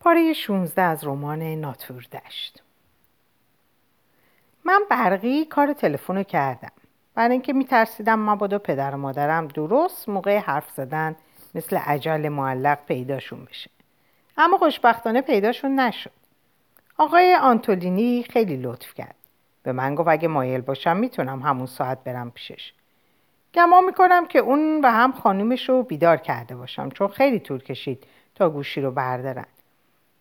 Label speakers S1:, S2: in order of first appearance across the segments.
S1: پاره 16 از رمان ناتور دشت. من برقی کار تلفن رو کردم. برای اینکه میترسیدم مبادا پدر و مادرم درست موقع حرف زدن مثل عجل معلق پیداشون بشه. اما خوشبختانه پیداشون نشد. آقای آنتولینی خیلی لطف کرد. به من گفت اگه مایل باشم می‌تونم همون ساعت برم پیشش. گمان می‌کنم که اون و هم خانومش رو بیدار کرده باشم چون خیلی طول کشید تا گوشی رو بردارن.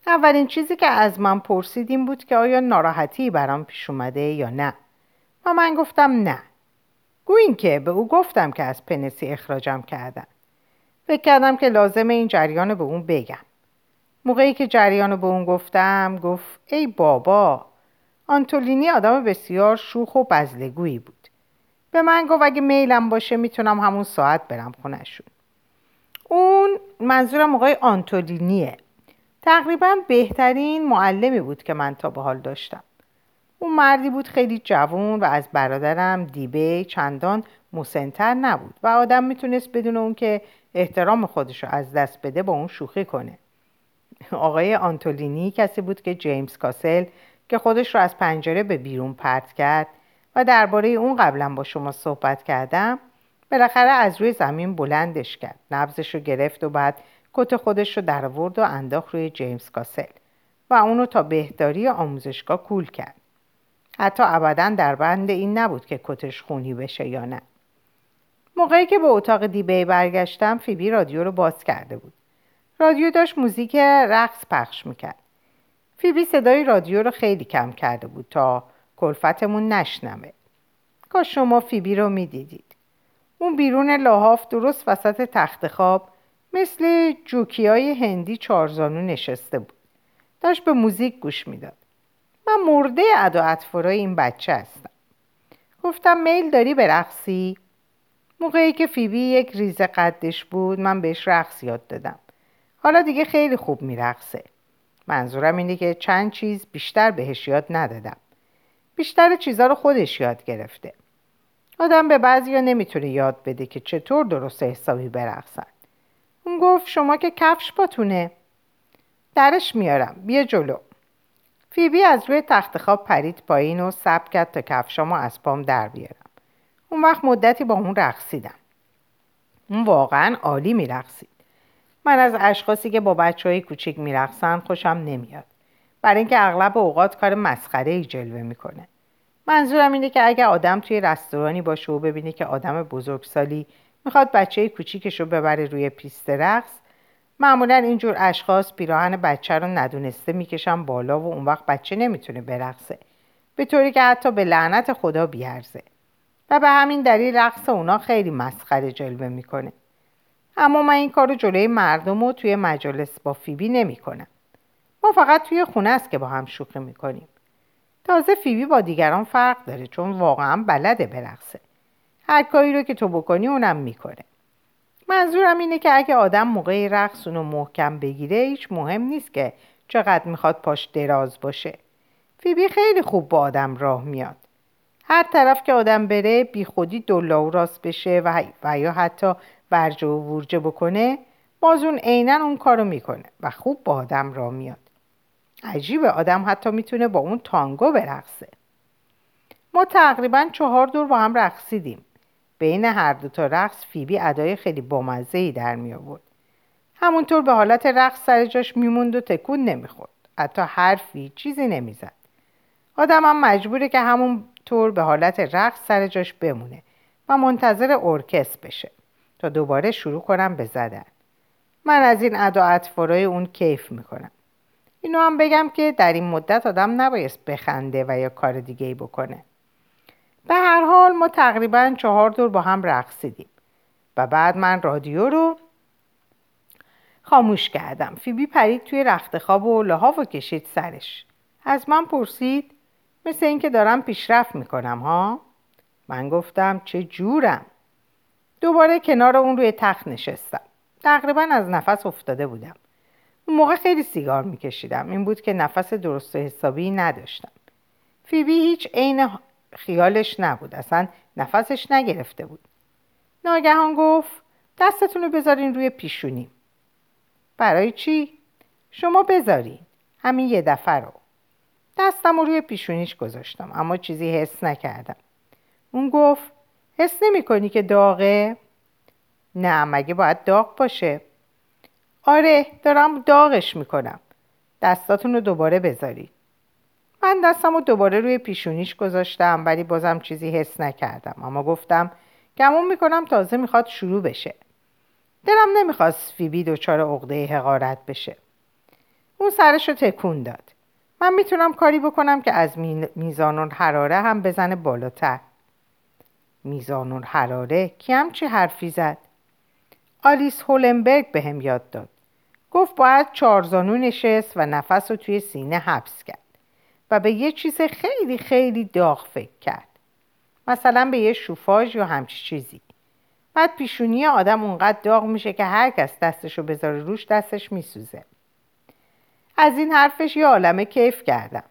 S1: اولین چیزی که از من پرسید این بود که آیا ناراحتی برام پیش اومده یا نه. و من گفتم نه. گوین که به او گفتم که از پنسی اخراجم کردن فکر کردم که لازمه این جریان به اون بگم. موقعی که جریان به اون گفتم گفت ای بابا آنتولینی آدم بسیار شوخ و بزلگویی بود. به من گفت اگه میلم باشه می‌تونم همون ساعت برم خونشون اون منظورم آقای آنتولینیه. تقریبا بهترین معلمی بود که من تا به حال داشتم. اون مردی بود خیلی جوون و از برادرم دیبه چندان مسنتر نبود و آدم می‌تونست بدون اون که احترام خودش رو از دست بده با اون شوخی کنه. آقای آنتولینی کسی بود که جیمز کاسل که خودش رو از پنجره به بیرون پرت کرد و درباره اون قبلا با شما صحبت کردم بالاخره از روی زمین بلندش کرد. نبزش رو گرفت و بعد کت خودش رو در و انداخت روی جیمز کاسل و اونو تا بهداری آموزشگاه کول کرد. حتی ابدا در بند این نبود که کتش خونی بشه یا نه. موقعی که به اتاق دیبی برگشتم فیبی رادیو رو باز کرده بود. رادیو داشت موزیک رقص پخش می‌کرد. فیبی صدای رادیو رو خیلی کم کرده بود تا کلفتمون نشنمه کاش شما فیبی رو می‌دیدید. اون بیرون لاحاف درست وسط تخت خواب مثل جوکی های هندی چارزانو نشسته بود. داشت به موزیک گوش می‌داد. من مرده ادا اطفارای این بچه هستم. گفتم میل داری به رقصی؟ موقعی که فیبی یک ریزه قدش بود من بهش رقص یاد دادم. حالا دیگه خیلی خوب میرقصه. منظورم اینه که چند چیز بیشتر بهش یاد ندادم. بیشتر چیزها رو خودش یاد گرفته. آدم به بعضی نمی‌تونه یاد بده که چطور درست حسابی برقصن. اون گفت شما که کفش باتونه. درش میارم بیا جلو. فیبی از روی تخت خواب پرید پایین و سب کرد تا کفشامو از پام در بیارم. اون وقت مدتی با اون رقصیدم. اون واقعا عالی میرقصید. من از اشخاصی که با بچه های کوچیک میرقصن خوشم نمیاد. برای اینکه اغلب اوقات کار مسخره ای جلوه می‌کنه. منظورم اینه که اگر آدم توی رستورانی باشه و ببینه که آدم بزرگسالی می‌خواد بچه کوچیکش رو ببره روی پیست رقص. معمولا اینجور اشخاص پیراهن بچه رو ندونسته می‌کشن بالا و اون وقت بچه نمی‌تونه برقصه. به طوری که حتی به لعنت خدا بیارزه. و به همین دلیل رقص اونا خیلی مسخره جلوه می‌کنه. اما من این کار رو جلوی مردم و توی مجالس با فیبی نمی‌کنم. ما فقط توی خونه است که با هم شوخی می‌کنیم. تازه فیبی با دیگران فرق داره چون واقعا بلده برقصه. هر کاری رو که تو بکنی اونم می‌کنه. منظورم اینه که اگه آدم موقع رقص اونو محکم بگیره هیچ مهم نیست که چقدر می‌خواد پاش دراز باشه. فیبی خیلی خوب با آدم راه میاد. هر طرف که آدم بره بی خودی دلا و راست بشه و, و یا حتی ورجه و ورجه بکنه باز اون عینا اون کارو می‌کنه و خوب با آدم راه میاد. عجیبه آدم حتی می‌تونه با اون تانگو برقصه. ما تقریبا چهار دور با هم رقصیدیم. بین هر دو تا رقص فیبی ادای خیلی بامزه در می آورد همونطور به حالت رقص سر جاش میموند و تکون نمی‌خورد. حتی حرفی چیزی نمی‌زد. آدم هم مجبوره که همون طور به حالت رقص سر جاش بمونه و منتظر ارکست بشه تا دوباره شروع کنم به زدن. من از این ادا اطفارای اون کیف می‌کنم. اینو هم بگم که در این مدت آدم نبایست بخنده و یا کار دیگه ای بکنه. به هر حال ما تقریبا چهار دور با هم رقصیدیم و بعد من رادیو رو خاموش کردم. فیبی پرید توی رخت خواب و لحاف و کشید سرش. از من پرسید مثل اینکه دارم پیشرفت می‌کنم ها؟ من گفتم چه جورم؟ دوباره کنار اون روی تخت نشستم. تقریبا از نفس افتاده بودم. اون موقع خیلی سیگار میکشیدم. این بود که نفس درست و حسابی نداشتم. فیبی هیچ عین خیالش نبود. اصلا نفسش نگرفته بود. ناگهان گفت دستتون رو بذارین روی پیشونی. برای چی؟ شما بذارین. همین یه دفعه رو. دستم رو روی پیشونیش گذاشتم اما چیزی حس نکردم. اون گفت حس نمی کنی که داغه؟ نه مگه باید داغ باشه؟ آره دارم داغش می‌کنم. دستاتون رو دوباره بذارید من دستم رو دوباره روی پیشونیش گذاشتم ولی بازم چیزی حس نکردم. اما گفتم گمون می‌کنم تازه می‌خواد شروع بشه. دلم نمی‌خواست فیبی دچار عقده حقارت بشه. اون سرش رو تکون داد. من می‌تونم کاری بکنم که از میزان الحراره هم بزنه بالاتر. میزان الحراره؟ کی چی حرفی زد؟ آلیس هولنبرگ به هم یاد داد. گفت باید چارزانو نشست و نفس رو توی سینه حبس کرد. و به یه چیز خیلی خیلی داغ فکر کرد. مثلا به یه شوفاژ یا همچی چیزی. بعد پیشونی آدم اونقدر داغ میشه که هر کس دستشو بذاره روش دستش میسوزه. از این حرفش یه عالمه کیف کردم.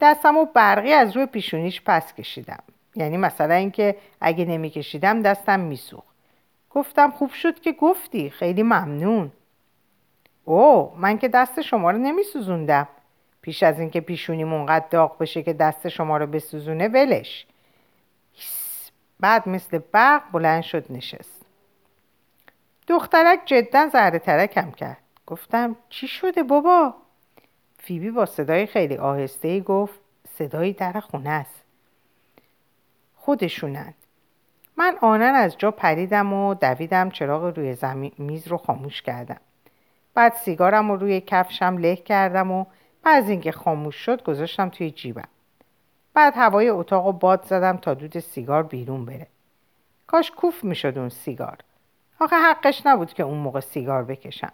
S1: دستم و برقی از روی پیشونیش پس کشیدم. یعنی مثلا اینکه اگه نمیکشیدم دستم میسوخت. گفتم خوب شد که گفتی خیلی ممنون. او من که دست شما رو نمیسوزوندم. پیش از اینکه پیشونی اونقدر داغ بشه که دست شما رو بسوزونه ولش. بعد مثل برق بلند شد نشست. دخترک جدا زهره ترکم کرد. گفتم چی شده بابا؟ فیبی با صدای خیلی آهسته ای گفت صدایی در خونه است. خودشونند من آنن از جا پریدم و دویدم چراغ روی زمین میز رو خاموش کردم. بعد سیگارم رو روی کفشم له کردم و بعد از اینکه خاموش شد گذاشتم توی جیبم. بعد هوای اتاق رو باد زدم تا دود سیگار بیرون بره. کاش کوف می‌شد اون سیگار. آخه حقش نبود که اون موقع سیگار بکشم.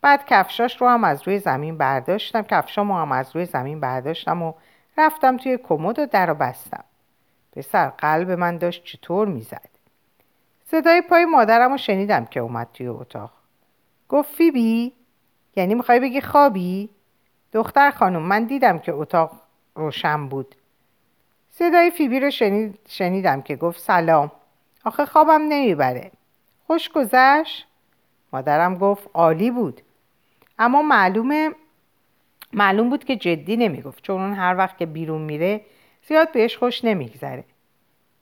S1: بعد کفشاش رو هم از روی زمین برداشتم. کفشام هم از روی زمین برداشتم و رفتم توی کمد و در رو بستم. پسر قلب من داشت چطور می‌زد. صدای پای مادرم رو شنیدم که اومد توی اتاق. گفت فیبی؟ یعنی می‌خوای بگی خوابی؟ دختر خانم من دیدم که اتاق روشن بود. صدای فیبی رو شنید... شنیدم که گفت سلام. آخه خوابم نمی‌بره. خوش گذشت؟ مادرم گفت عالی بود. اما معلومه معلوم بود که جدی نمی‌گفت چون اون هر وقت که بیرون میره زیاد بهش خوش نمیگذره.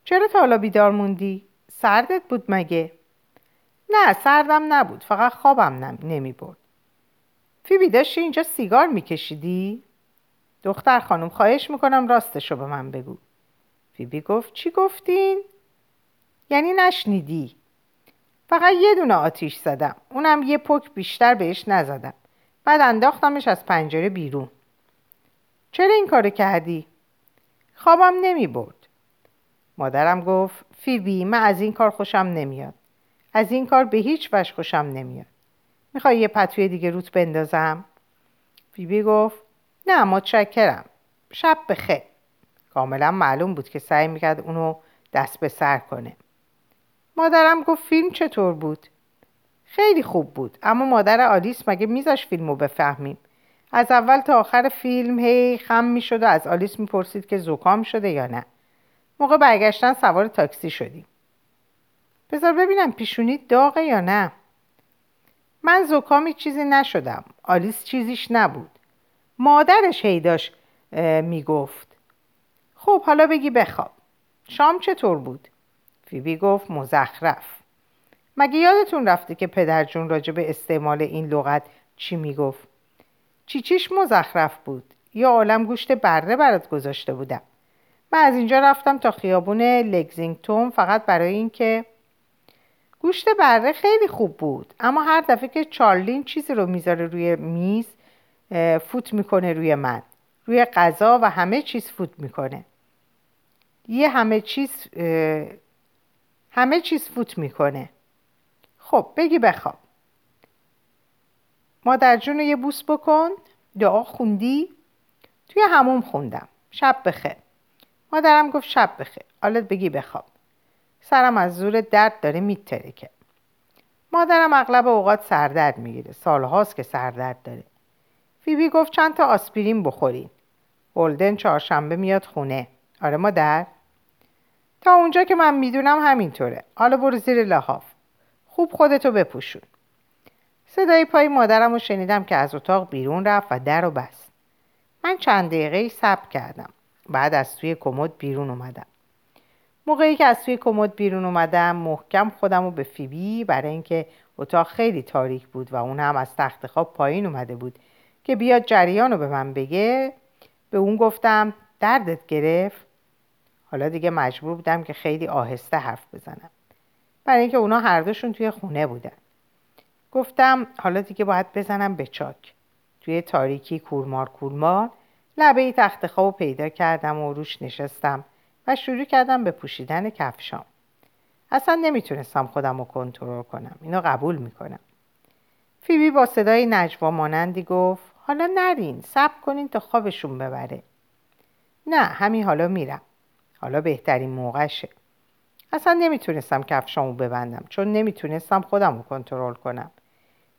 S1: چرا تا حالا بیدار موندی؟ سردت بود مگه؟ نه سردم نبود. فقط خوابم نمی برد فیبی داشتی اینجا سیگار میکشیدی؟ دختر خانم خواهش می‌کنم راستشو به من بگو. فیبی گفت چی گفتین؟ یعنی نشنیدی. فقط یه دونه آتیش زدم. اونم یه پک بیشتر بهش نزدم. بعد انداختمش از پنجره بیرون. چرا این کارو کردی؟ خوابم نمی برد مادرم گفت فیبی من از این کار خوشم نمیاد. از این کار به هیچ وجه خوشم نمیاد. می‌خوای یه پتوی دیگه روت بندازم؟ فیبی گفت نه متشکرم. شب بخیر. کاملا معلوم بود که سعی می‌کرد اونو دست به سر کنه. مادرم گفت فیلم چطور بود؟ خیلی خوب بود اما مادر آلیس مگه میذاش فیلمو بفهمیم؟ از اول تا آخر فیلم هی خم می‌شد و از آلیس می‌پرسید که زکام شده یا نه. موقع برگشتن سوار تاکسی شدیم. بذار ببینم پیشونی داغه یا نه. من زکامی چیزی نشدم آلیس چیزیش نبود مادرش هی داشت می‌گفت خب حالا بگی بخواب شام چطور بود؟ فیبی گفت مزخرف مگه یادتون رفته که پدر جون راجع به استعمال این لغت چی می‌گفت؟ چی چیش مزخرف بود؟ یا عالم گوشت بره برات گذاشته بودم من از اینجا رفتم تا خیابون لگزینگتون فقط برای اینکه گوشت بره خیلی خوب بود. اما هر دفعه که چارلین چیزی رو می‌ذاره روی میز فوت می‌کنه روی من. روی غذا و همه چیز فوت می‌کنه. یه همه چیز همه چیز فوت می‌کنه. خب بگی بخواب. مادر جون یه بوس بکن. دعا خوندی؟ توی هموم خوندم. شب بخیر. مادرم گفت شب بخیر. حالت بگی بخواب. سرم از زور درد داره میترکه مادرم اغلب اوقات سردرد می‌گیره. سالهاست که سردرد داره. فیبی گفت چند تا آسپرین بخورین. هولدن چهارشنبه میاد خونه. آره مادر؟ تا اونجا که من می‌دونم همینطوره. حالا برو زیر لحاف. خوب خودتو بپوشون. صدای پای مادرم رو شنیدم که از اتاق بیرون رفت و در و بست. من چند دقیقه صبر کردم. بعد از توی کمد بیرون اومدم. موقعی که از توی کمد بیرون اومدم محکم خودم رو به فیبی برای اینکه اتاق خیلی تاریک بود و اون هم از تخت خواب پایین اومده بود که بیاد جریان رو به من بگه. به اون گفتم دردت گرفت؟ حالا دیگه مجبور بودم که خیلی آهسته حرف بزنم. برای اینکه اونا هر دوشون توی خونه بودن. گفتم حالا دیگه باید بزنم به چاک. توی تاریکی کورمار کورمار لبه تخت خواب پیدا کردم و روش نشستم. و شروع کردم به پوشیدن کفشام. اصلا نمی‌تونستم خودم رو کنترل کنم. اینو قبول می‌کنم. فیبی با صدای نجوا مانندی گفت حالا نرین صبر کنین تا خوابشون ببره. نه همین حالا میرم. حالا بهترین موقعشه. اصلا نمی‌تونستم کفشامو ببندم چون نمی‌تونستم خودم رو کنترل کنم.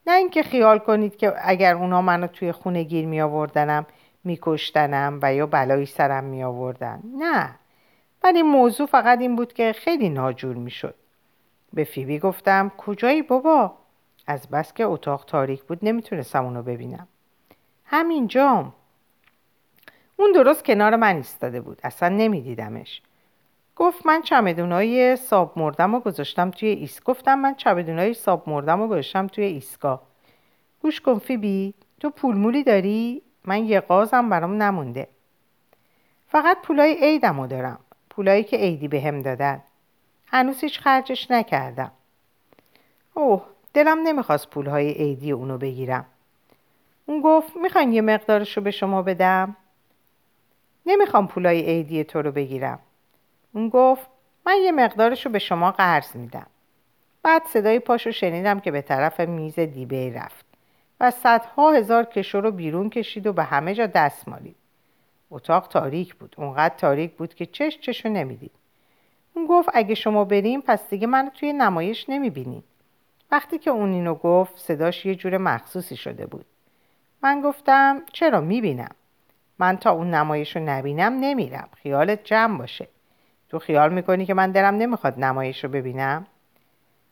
S1: نه اینکه خیال کنید که اگر اونا منو توی خونه گیر می آوردنم میکشتنم و یا بلایی سرم می آوردن نه ولی موضوع فقط این بود که خیلی ناجور می‌شد. به فیبی گفتم کجایی بابا؟ از بس که اتاق تاریک بود نمی‌تونستم اونو ببینم. همینجام اون درست کنار من ایستاده بود. اصلا نمیدیدمش. گفت من چمدونای ساب مردم رو گذاشتم توی ایست. گفتم من چمدونای ساب مردم رو گذاشتم توی ایستگاه. گوش کن فیبی تو پولمولی داری؟ من یه قازم برام نمونده. فقط پولای عیدم رو دارم. پولایی که عیدی به هم دادن. هنوز هیچ خرجش نکردم. اوه دلم نمی‌خواست پولهای عیدی اونو بگیرم. اون گفت می‌خواین یه مقدارش رو به شما بدم؟ نمی‌خوام پولای عیدی تو رو بگیرم. اون گفت من یه مقدارش رو به شما قرض میدم. بعد صدای پاشو شنیدم که به طرف میز دیبه رفت و صدها هزار کشو رو بیرون کشید و به همه جا دست مالید. اتاق تاریک بود. اونقدر تاریک بود که چش چشو نمی‌دید. اون گفت اگه شما بریم پس دیگه منو توی نمایش نمی‌بینی. وقتی که اون اینو گفت صداش یه جور مخصوصی شده بود. من گفتم چرا می‌بینم؟ من تا اون نمایش رو نبینم نمیرم. خیالت جمع باشه. تو خیال می‌کنی که من دلم نمی‌خواد نمایش رو ببینم؟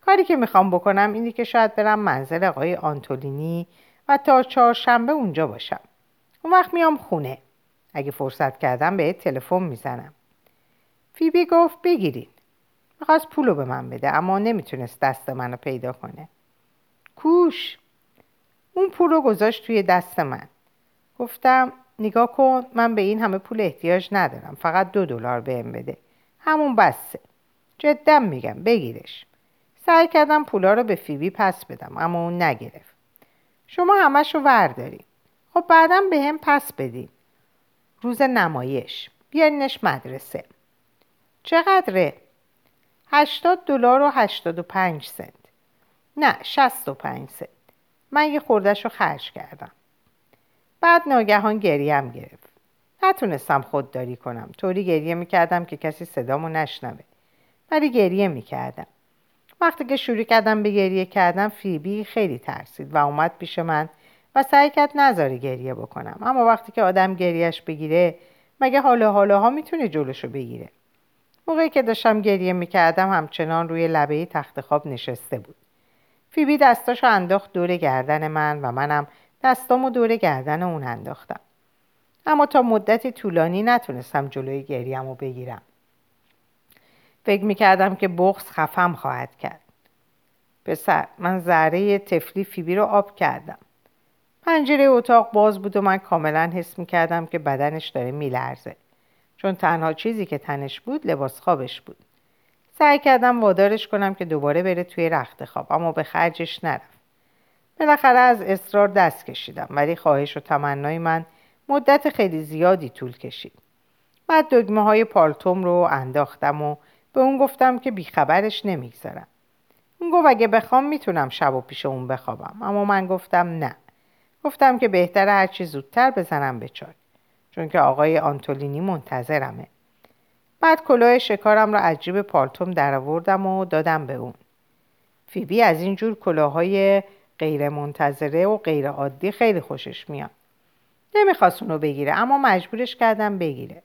S1: کاری که می‌خوام بکنم اینه که شاید برم منزل آقای آنتولینی و تا چهارشنبه اونجا باشم. اون وقت میام خونه. اگه فرصت کردم به تلفن می‌زنم. فیبی گفت بگیرین. می‌خواست پولو به من بده اما نمی‌تونست دست منو پیدا کنه. کوش. اون پول رو گذاشت توی دست من. گفتم نگاه کن من به این همه پول احتیاج ندارم. فقط دو دلار بهم بده. همون بسه. جدا میگم بگیرش. سعی کردم پولا رو به فیبی پس بدم اما اون نگرفت. شما همش رو وردارید خب بعدم به هم پس بدین. روز نمایش بیارینش مدرسه. چقدره؟ هشتاد دلار و هشتاد و پنج سنت. نه شست و پنج سنت. من یه خوردش رو خرج کردم. بعد ناگهان گریم گرفت. نتونستم خودداری کنم. طوری گریه می‌کردم که کسی صدامو نشنوه. ولی گریه می‌کردم. وقتی که شروع کردم به گریه کردم فیبی خیلی ترسید و اومد پیش من و سعی کرد نذاری گریه بکنم. اما وقتی که آدم گریهش بگیره مگه حالا حالاها می‌تونه جلوشو بگیره؟ موقعی که داشتم گریه می‌کردم همچنان روی لبه تخت خواب نشسته بود. فیبی دستاشو انداخت دور گردن من و منم دستامو دور گردن اون انداختم. اما تا مدتی طولانی نتونستم جلوی گریم رو بگیرم. فکر می‌کردم که بغز خفم خواهد کرد. پسر من ذره تفلی فیبی رو آب کردم. پنجره اتاق باز بود و من کاملا حس می‌کردم که بدنش داره میلرزه. چون تنها چیزی که تنش بود لباس خوابش بود. سعی کردم وادارش کنم که دوباره بره توی رخت خواب اما به خرجش نرفت. بالاخره از اصرار دست کشیدم ولی خواهش و تمنای من مدت خیلی زیادی طول کشید. بعد دگمه های پالتوم رو انداختم و به اون گفتم که بیخبرش نمی‌گذارم. اون گفت اگه بخوام می‌تونم شب و پیش اون بخوابم اما من گفتم نه. گفتم که بهتر هرچی زودتر بزنم به چای چون که آقای آنتولینی منتظرمه. بعد کلاه شکارم را از جیب پالتوم درآوردم و دادم به اون. فیبی از این جور کلاهای غیر منتظره و غیر عادی خیلی خوشش میاد. نمی‌خواست اونو بگیره اما مجبورش کردم بگیره.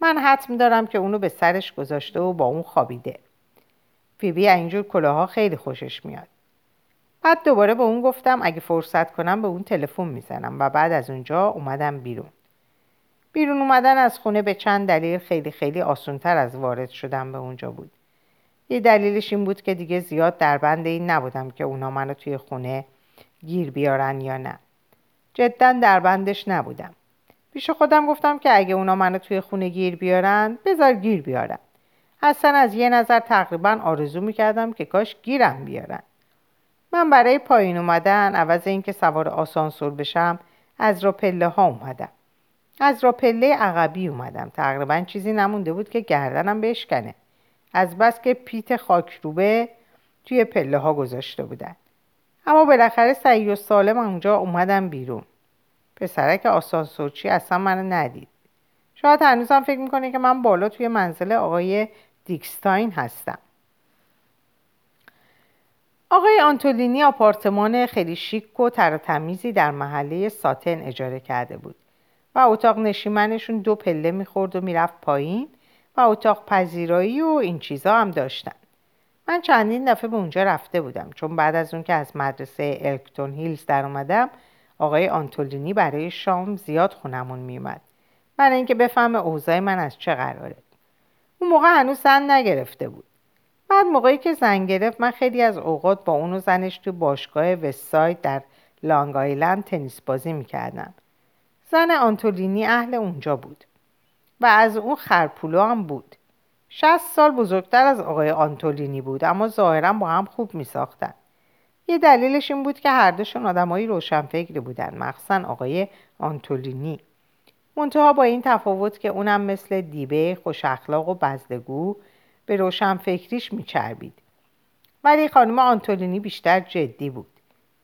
S1: من حتم دارم که اونو به سرش گذاشته و با اون خوابیده. فیبی اینجور کلاها خیلی خوشش میاد. بعد دوباره به اون گفتم اگه فرصت کنم به اون تلفن می‌زنم و بعد از اونجا اومدم بیرون. بیرون اومدن از خونه به چند دلیل خیلی خیلی آسونتر از وارد شدن به اونجا بود. یه دلیلش این بود که دیگه زیاد در بند این نبودم که اونا منو توی خونه گیر بیارن یا نه. جدا در بندش نبودم. پیش خودم گفتم که اگه اونا منو توی خونه گیر بیارن بذار گیر بیارن. اصلا از یه نظر تقریبا آرزو می‌کردم که کاش گیرم بیارن. من برای پایین اومدن عوض اینکه سوار آسانسور بشم از را پله ها اومدم. از را پله عقبی اومدم. تقریبا چیزی نمونده بود که گردنم بشکنه. از بس که پیت خاکروبه توی پله ها گذاشته بودن. اما بالاخره سعی و سالم اونجا اومدم بیرون. پسرک آسانسورچی اصلا منو ندید. شاید هنوزم فکر می‌کنه که من بالا توی منزل آقای دیکستاین هستم. آقای آنتولینی آپارتمان خیلی شیک و تر تمیزی در محله ساتن اجاره کرده بود و اتاق نشیمنشون دو پله می‌خورد و می‌رفت پایین و اتاق پذیرایی و این چیزا هم داشتن. من چندین دفعه به اونجا رفته بودم چون بعد از اون که از مدرسه الکتون هیلز در اومدم آقای آنتولینی برای شام زیاد خونمون میومد برای اینکه بفهمه اوضاع من از چه قراره. اون موقع هنوز زن نگرفته بود. بعد موقعی که زن گرفت من خیلی از اوقات با اون زنش تو باشگاه وستساید در لانگ آیلند تنیس بازی می‌کردم. زن آنتولینی اهل اونجا بود و از اون خرپولو هم بود. شست سال بزرگتر از آقای آنتولینی بود اما ظاهرا با هم خوب می ساختن. یه دلیلش این بود که هر دوشون آدمایی روشنفکری بودن مخصوصا آقای آنتولینی منتها با این تفاوت که اونم مثل دیبه خوش اخلاق و بزدگو به روشنفکریش میچربید. ولی خانم آنتولینی بیشتر جدی بود.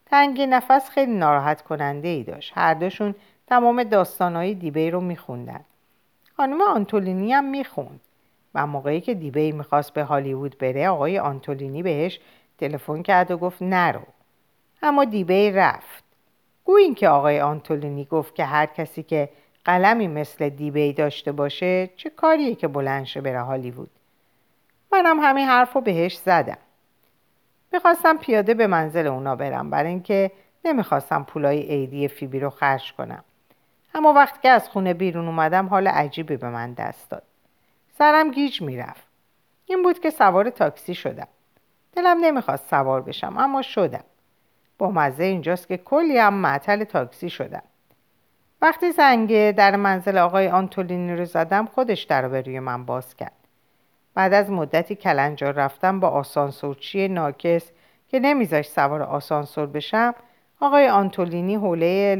S1: تنگ نفس خیلی ناراحت کننده ای داشت. هر دوشون تمام داستانهای دیبی رو میخوندن. خانم آنتولینی هم می‌خوند. و موقعی که دیبی می‌خواست به هالیوود بره آقای آنتولینی بهش تلفن کرد و گفت نرو. اما دیبی رفت. گویین که آقای آنتولینی گفت که هر کسی که قلمی مثل دیبی داشته باشه چه کاریه که بلنشه بره هالیوود؟ منم همین حرف رو بهش زدم. می‌خواستم پیاده به منزل اونا برم برای اینکه نمی‌خواستم پولای عیدی فیبی رو خرج کنم. اما وقتی که از خونه بیرون اومدم حال عجیبی به من دست داد. سرم گیج می‌رفت. این بود که سوار تاکسی شدم. دلم نمی‌خواست سوار بشم اما شدم. با مزه اینجاست که کلی هم معطل تاکسی شدم. وقتی زنگ در منزل آقای آنتولینی رو زدم خودش در روی من باز کرد. بعد از مدتی کلنجار رفتم با آسانسورچی ناکس که نمیذاش سوار آسانسور بشم آقای آنتولینی حوله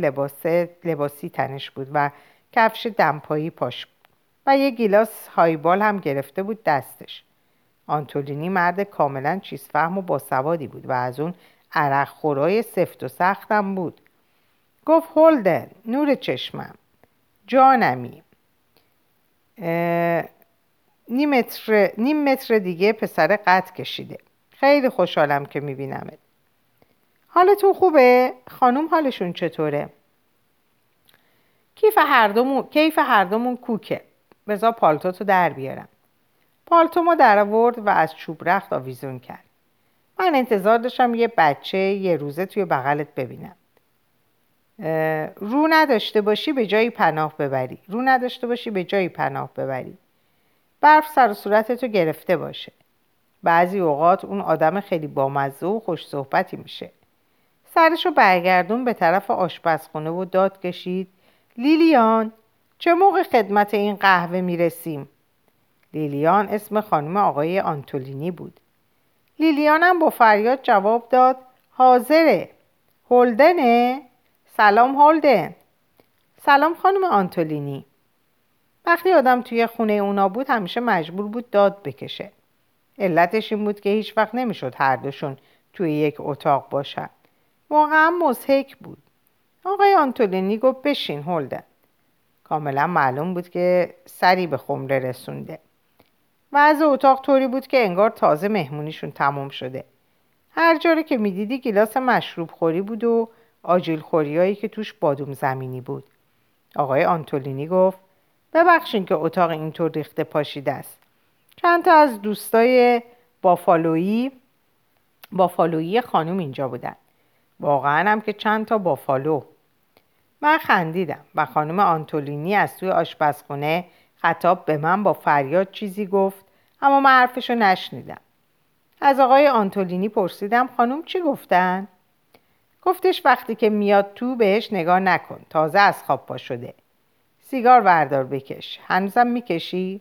S1: لباسی تنش بود و کفش دمپایی پاش و یه گیلاس هایبال هم گرفته بود دستش. آنتولینی مرد کاملا چیزفهم و باسوادی بود و از اون عرق خورای سفت و سختم بود. گفت هولدن نور چشمم. جانمی. نیم متر, نیم متر دیگه پسر قد کشیده. خیلی خوشحالم که میبینمت. حالتون خوبه؟ خانوم حالشون چطوره؟ کیف هر دومون, کیف هر دومون کوکه. بذار پالتوتو در بیارم. پالتومو در آورد و از چوب رخت آویزون کرد. من انتظار داشتم یه بچه یه روزه توی بغلت ببینم. رو نداشته باشی به جایی پناه ببری. رو نداشته باشی به جایی پناه ببری. برف سر و صورتتو گرفته باشه. بعضی اوقات اون آدم خیلی بامزه و خوش صحبتی میشه. سرشو برگردون به طرف آشپزخونه و داد کشید. لیلیان چه موقع خدمت این قهوه می‌رسیم؟ لیلیان اسم خانم آقای آنتولینی بود. لیلیانم با فریاد جواب داد حاضره. هولدنه؟ سلام هولدن. سلام خانم آنتولینی. وقتی آدم توی خونه اونا بود همیشه مجبور بود داد بکشه. علتش این بود که هیچ وقت نمی‌شد هر دوشون توی یک اتاق باشن. واقعا مزهک بود. آقای آنتولینی گفت بشین هولدن. کاملا معلوم بود که سری به خمره رسونده. و از اتاق طوری بود که انگار تازه مهمونیشون تمام شده. هر جاره که می‌دیدی گیلاس مشروب خوری بود و آجیل خوریایی که توش بادوم زمینی بود. آقای آنتولینی گفت ببخشین که اتاق اینطور ریخته پاشیده است. چند تا از دوستای بافالویی بافالویی خانم اینجا بودن. واقعا هم که چند تا بافالو. من خندیدم و خانم آنتولینی از توی آشپزخونه خطاب به من با فریاد چیزی گفت اما من حرفشو نشنیدم. از آقای آنتولینی پرسیدم خانم چی گفتن؟ گفتش وقتی که میاد تو بهش نگاه نکن تازه از خواب پا شده. سیگار وردار بکش. هنوزم می‌کشی؟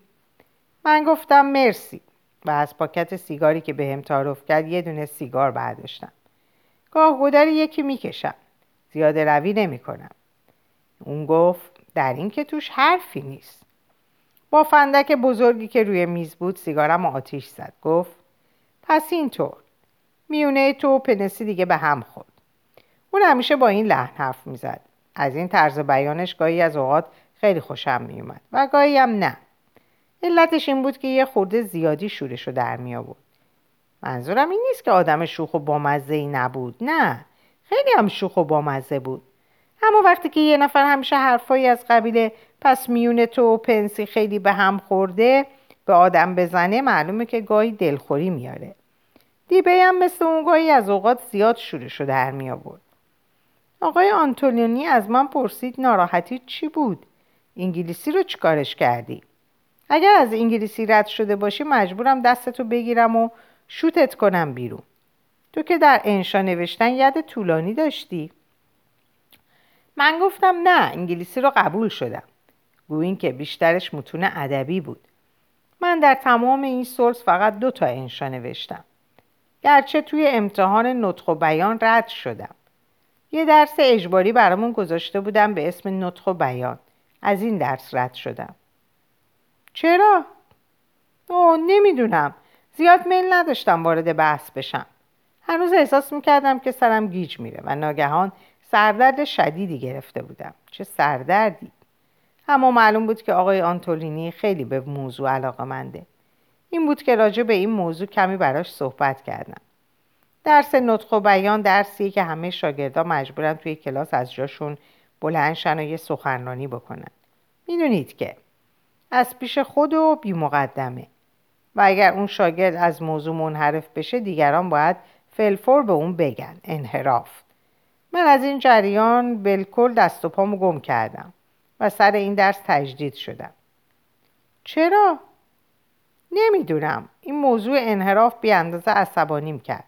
S1: من گفتم مرسی. و از پاکت سیگاری که بهم به تعارف کرد یه دونه سیگار برداشتم. گاه گودر یکی می‌کشم. زیاده روی نمی‌کنم. اون گفت در این که توش حرفی نیست. با فندک بزرگی که روی میز بود سیگارم آتیش زد. گفت پس اینطور. میونه تو و پنسی دیگه به هم خورد. اون همیشه با این لحن حرف می‌زد. از این طرز بیانش گاهی از اوقات خیلی خوشم میومد و گاهی هم نه. علتش این بود که یه خورده زیادی شورش رو در می آورد. منظورم این نیست که آدم شوخ و بامزه ای نبود. نه خیلی هم شوخ و بامزه بود. اما وقتی که یه نفر همیشه حرفایی از قبیل پس میون تو و پنسی خیلی به هم خورده به آدم بزنه معلومه که گاهی دلخوری میاره. دیبه هم مثل اون گاهی از اوقات زیاد شورش رو در می آورد. آقای آنتونیونی از من پرسید ناراحتی چی بود؟ انگلیسی رو چیکارش کردی؟ اگر از انگلیسی رد شده باشی مجبورم دستتو بگیرم و شوتت کنم بیرون. تو که در انشا نوشتن ید طولانی داشتی. من گفتم نه انگلیسی رو قبول شدم. گویین که بیشترش متون ادبی بود. من در تمام این سورس فقط دو تا انشا نوشتم. گرچه توی امتحان نطق و بیان رد شدم. یه درس اجباری برامون گذاشته بودم به اسم نطق و بیان. از این درس رد شدم. چرا؟ اوه نمی‌دونم. زیاد میل نداشتم وارد بحث بشم. هنوز احساس می‌کردم که سرم گیج میره و ناگهان سردرد شدیدی گرفته بودم. چه سردردی. اما معلوم بود که آقای آنتولینی خیلی به موضوع علاقه منده. این بود که راجع به این موضوع کمی براش صحبت کردم. درس نطق و بیان درسیه که همه شاگردا مجبورن توی کلاس از جاشون بلندشن و یه سخنرانی بکنن. می‌دونید که از پیش خود و بی مقدمه و اگر اون شاگرد از موضوع منحرف بشه دیگران باید فلفور به اون بگن. انحراف. من از این جریان بالکل دست و پامو گم کردم و سر این درس تجدید شدم. چرا؟ نمی‌دونم. این موضوع انحراف بی اندازه عصبانیم کرد.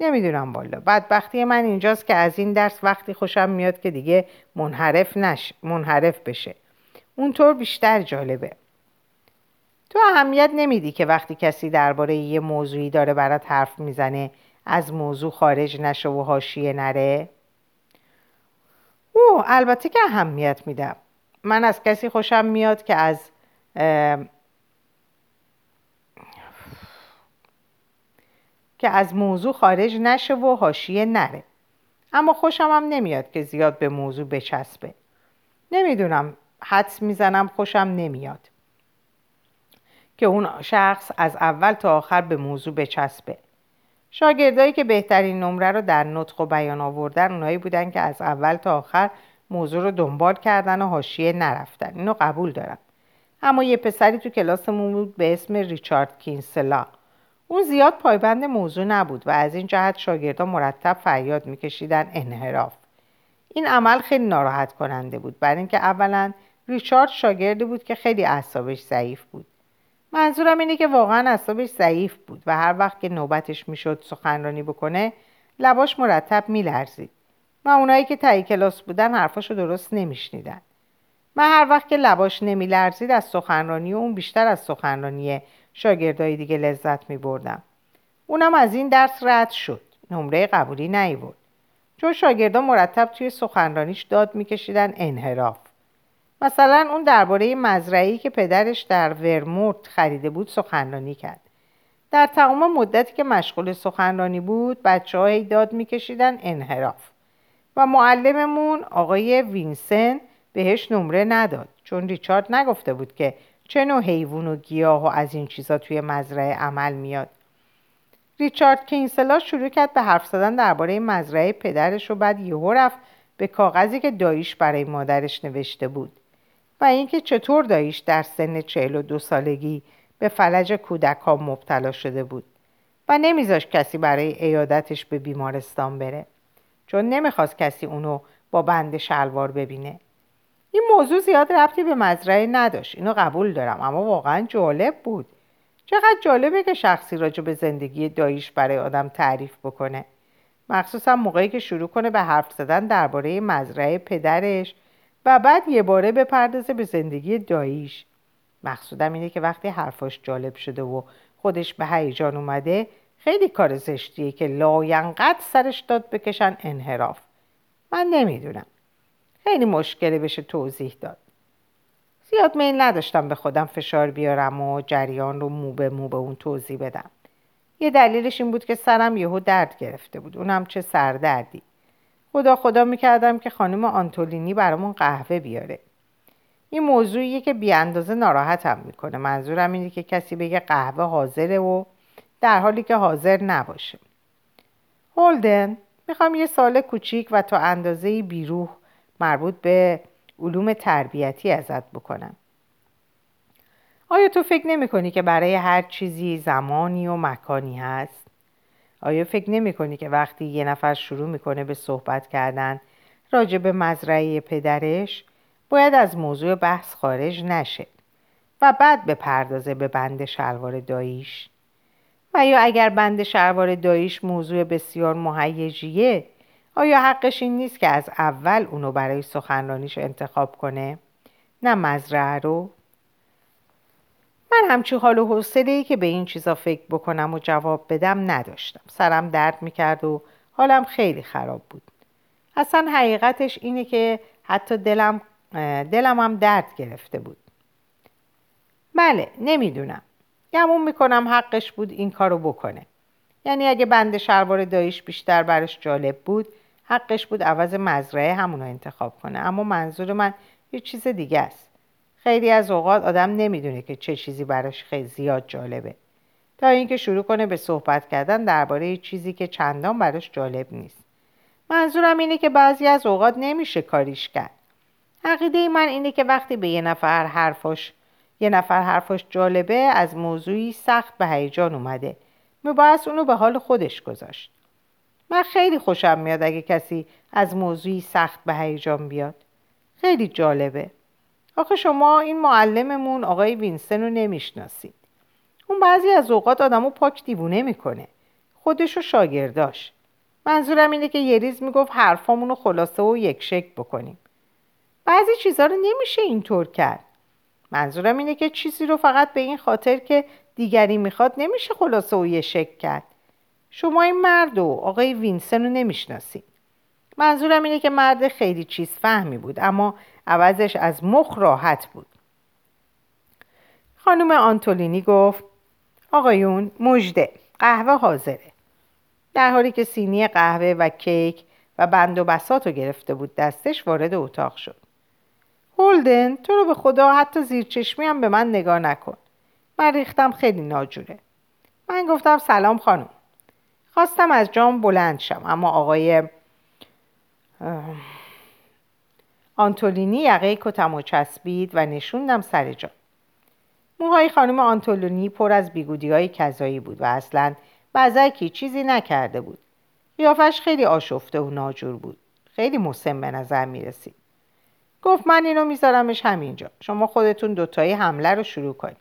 S1: نمی‌دونم بالا بدبختی من اینجاست که از این درس وقتی خوشم میاد که دیگه منحرف نش منحرف بشه. اونطور بیشتر جالبه. تو اهمیت نمیدی که وقتی کسی درباره یه موضوعی داره برات حرف می‌زنه از موضوع خارج نشه و حاشیه نره؟ او البته که اهمیت میدم. من از کسی خوشم میاد که از که از موضوع خارج نشه و حاشیه نره. اما خوشم هم نمیاد که زیاد به موضوع بچسبه. نمی‌دونم حدس می‌زنم خوشم نمیاد که اون شخص از اول تا آخر به موضوع بچسبه. شاگردایی که بهترین نمره رو در نطق و بیان آوردن اونایی بودن که از اول تا آخر موضوع رو دنبال کردن و حاشیه نرفتن. اینو قبول دارم. اما یه پسری تو کلاسمون بود به اسم ریچارد کینسلا. اون زیاد پایبند موضوع نبود و از این جهت شاگردا مرتب فریاد میکشیدن انحراف. این عمل خیلی ناراحت کننده بود. برای اینکه اولا ریچارد شاگردی بود که خیلی اعصابش ضعیف بود. منظورم اینه که واقعا اعصابش ضعیف بود و هر وقت که نوبتش می‌شد سخنرانی بکنه لباش مرتب میلرزید. و اونایی که تایی کلاس بودن حرفاشو درست نمیشنیدن. من هر وقت که لباش نمیلرزید از سخنرانی اون بیشتر از سخنرانی شاگردای دیگه لذت میبردم. اونم از این درس رد شد. نمره قبولی نیورد. چون شاگردا مرتب توی سخنرانیش داد میکشیدن انحراف. مثلا اون درباره مزرعی که پدرش در ورمورت خریده بود سخنرانی کرد. در تمام مدتی که مشغول سخنرانی بود بچه های داد میکشیدن انحراف. و معلممون آقای وینسن بهش نمره نداد. چون ریچارد نگفته بود که چه نوع حیوان و گیاه و از این چیزا توی مزرعه عمل میاد؟ ریچارد کینسلا شروع کرد به حرف زدن درباره مزرعه پدرش و بعد یهو رفت به کاغذی که داییش برای مادرش نوشته بود و اینکه چطور داییش در سن چهل و دو سالگی به فلج کودک ها مبتلا شده بود و نمیذاش کسی برای ایادتش به بیمارستان بره چون نمی‌خواست کسی اونو با بند شلوار ببینه. این موضوع زیاد ربطی به مزرعه نداشت. اینو قبول دارم اما واقعا جالب بود. چقدر جالبه که شخصی راجع به زندگی داییش برای آدم تعریف بکنه. مخصوصا موقعی که شروع کنه به حرف زدن درباره مزرعه پدرش و بعد یه باره بپردازه به زندگی داییش. مقصودم اینه که وقتی حرفاش جالب شده و خودش به هیجان اومده خیلی کار زشتیه که لاینقدر سرش داد بکشن انحراف. من نمی‌دونم. خیلی مشکلی بشه توضیح داد. زیاد میل نداشتم به خودم فشار بیارم و جریان رو مو به مو به اون توضیح بدم. یه دلیلش این بود که سرم یهو درد گرفته بود. اونم چه سردردی. خدا خدا می‌کردم که خانم آنتولینی برامون قهوه بیاره. این موضوعیه که بی اندازه ناراحتم می‌کنه. منظورم اینه که کسی بگه قهوه حاضره و در حالی که حاضر نباشه. هولدن می‌خوام یه سال کوچیک و تا اندازه بیروح مربوط به علوم تربیتی ازت بکنم آیا تو فکر نمی کنی که برای هر چیزی زمانی و مکانی هست؟ آیا فکر نمی کنی که وقتی یه نفر شروع می‌کنه به صحبت کردن راجع به مزرعه پدرش باید از موضوع بحث خارج نشه و بعد به پردازه به بند شلوار داییش و یا اگر بند شلوار داییش موضوع بسیار مهیجیه آیا حقش این نیست که از اول اونو برای سخنرانیش انتخاب کنه؟ نه مزرعه رو. من همچی حال و حوصله ای که به این چیزا فکر بکنم و جواب بدم نداشتم. سرم درد می‌کرد و حالم خیلی خراب بود. اصلا حقیقتش اینه که حتی دلم دلم هم درد گرفته بود. بله نمی‌دونم. گمون می‌کنم حقش بود این کارو بکنه. یعنی اگه بند شلوار داییش بیشتر براش جالب بود حقش بود عوض مزرعه همونو انتخاب کنه اما منظور من یه چیز دیگه است. خیلی از اوقات آدم نمی‌دونه که چه چیزی براش خیلی زیاد جالبه. تا اینکه شروع کنه به صحبت کردن درباره چیزی که چندان براش جالب نیست. منظورم اینه که بعضی از اوقات نمیشه کاریش کرد. عقیده من اینه که وقتی به یه نفر حرفاش یه نفر حرفاش جالبه از موضوعی سخت به هیجان اومده. میباید اونو به حال خودش گذاشت. من خیلی خوشم میاد اگه کسی از موضوعی سخت به هیجان بیاد. خیلی جالبه. آخه شما این معلممون آقای وینستن رو نمی‌شناسید. اون بعضی از اوقات آدمو پاک دیوونه می‌کنه. خودش و شاگرداش. منظورم اینه که یه ریز می‌گفت حرفامون رو خلاصه و یک شک بکنیم. بعضی چیزها رو نمیشه اینطور کرد. منظورم اینه که چیزی رو فقط به این خاطر که دیگری می‌خواد نمیشه خلاصه و یه شک کرد. شما این مرد و آقای وینسن رو نمی‌شناسید منظورم اینه که مرد خیلی چیز فهمی بود اما عوضش از مخ راحت بود. خانم آنتولینی گفت آقایون مژده قهوه حاضره. در حالی که سینی قهوه و کیک و بند و بسات رو گرفته بود دستش وارد اتاق شد. هولدن تو رو به خدا حتی زیر چشمی هم به من نگاه نکن. من ریختم خیلی ناجوره. من گفتم سلام خانم. خواستم از جام بلند شم. اما آقای آنتولینی یقه کتم و چسبید و نشوندم سر جام موهای خانم آنتولینی پر از بیگودی های کذایی بود و اصلا بزکی چیزی نکرده بود. قیافش خیلی آشفته و ناجور بود. خیلی مسن به نظر می رسید. گفت من اینو میذارمش همینجا. شما خودتون دوتایی حمله رو شروع کنید.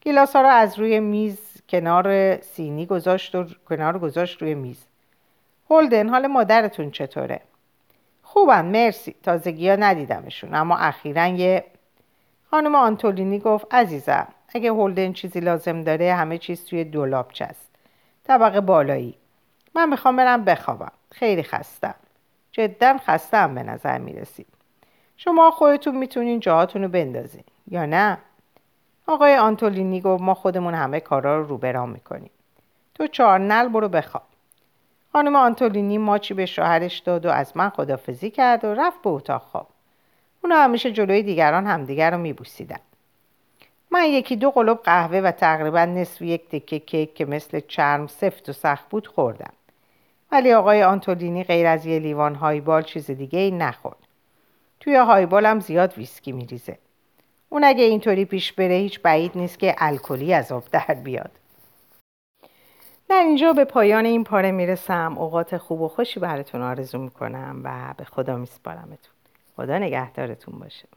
S1: گیلاس ها رو از روی میز کنار سینی گذاشت و کنار گذاشت روی میز. هولدن حال مادرتون چطوره؟ خوبم مرسی. تازگی ها ندیدمشون اما اخیرا یه خانم آنتولینی گفت عزیزم اگه هولدن چیزی لازم داره همه چیز توی دولابچه است. طبقه بالایی. من می‌خوام برم بخوابم. خیلی خستم. جدا خستم به نظر می‌رسید. شما خودتون می‌تونین جاهاتون رو بندازین. یا نه؟ آقای آنتولینی گفت ما خودمون همه کارا رو رو می‌کنیم. تو چهار نل برو بخواب. خانم آنتولینی ماچی به شوهرش داد و از من خدافزی کرد و رفت به اتاق خواب. اونا همیشه جلوی دیگران همدیگر رو میبوسیدن. من یکی دو قلب قهوه و تقریبا نصف یک تکه کیک که مثل چرم سفت و سخت بود خوردم. ولی آقای آنتولینی غیر از یه لیوان هایبال چیز دیگه ای نخورد. توی هایبال هم زیاد ویسکی میریزه. اون اگه اینطوری پیش بره هیچ بعید نیست که الکلی از آب در بیاد. در اینجا به پایان این پاره می‌رسم. اوقات خوب و خوشی براتون آرزو می‌کنم و به خدا میسپارمتون. خدا نگهدارتون باشه.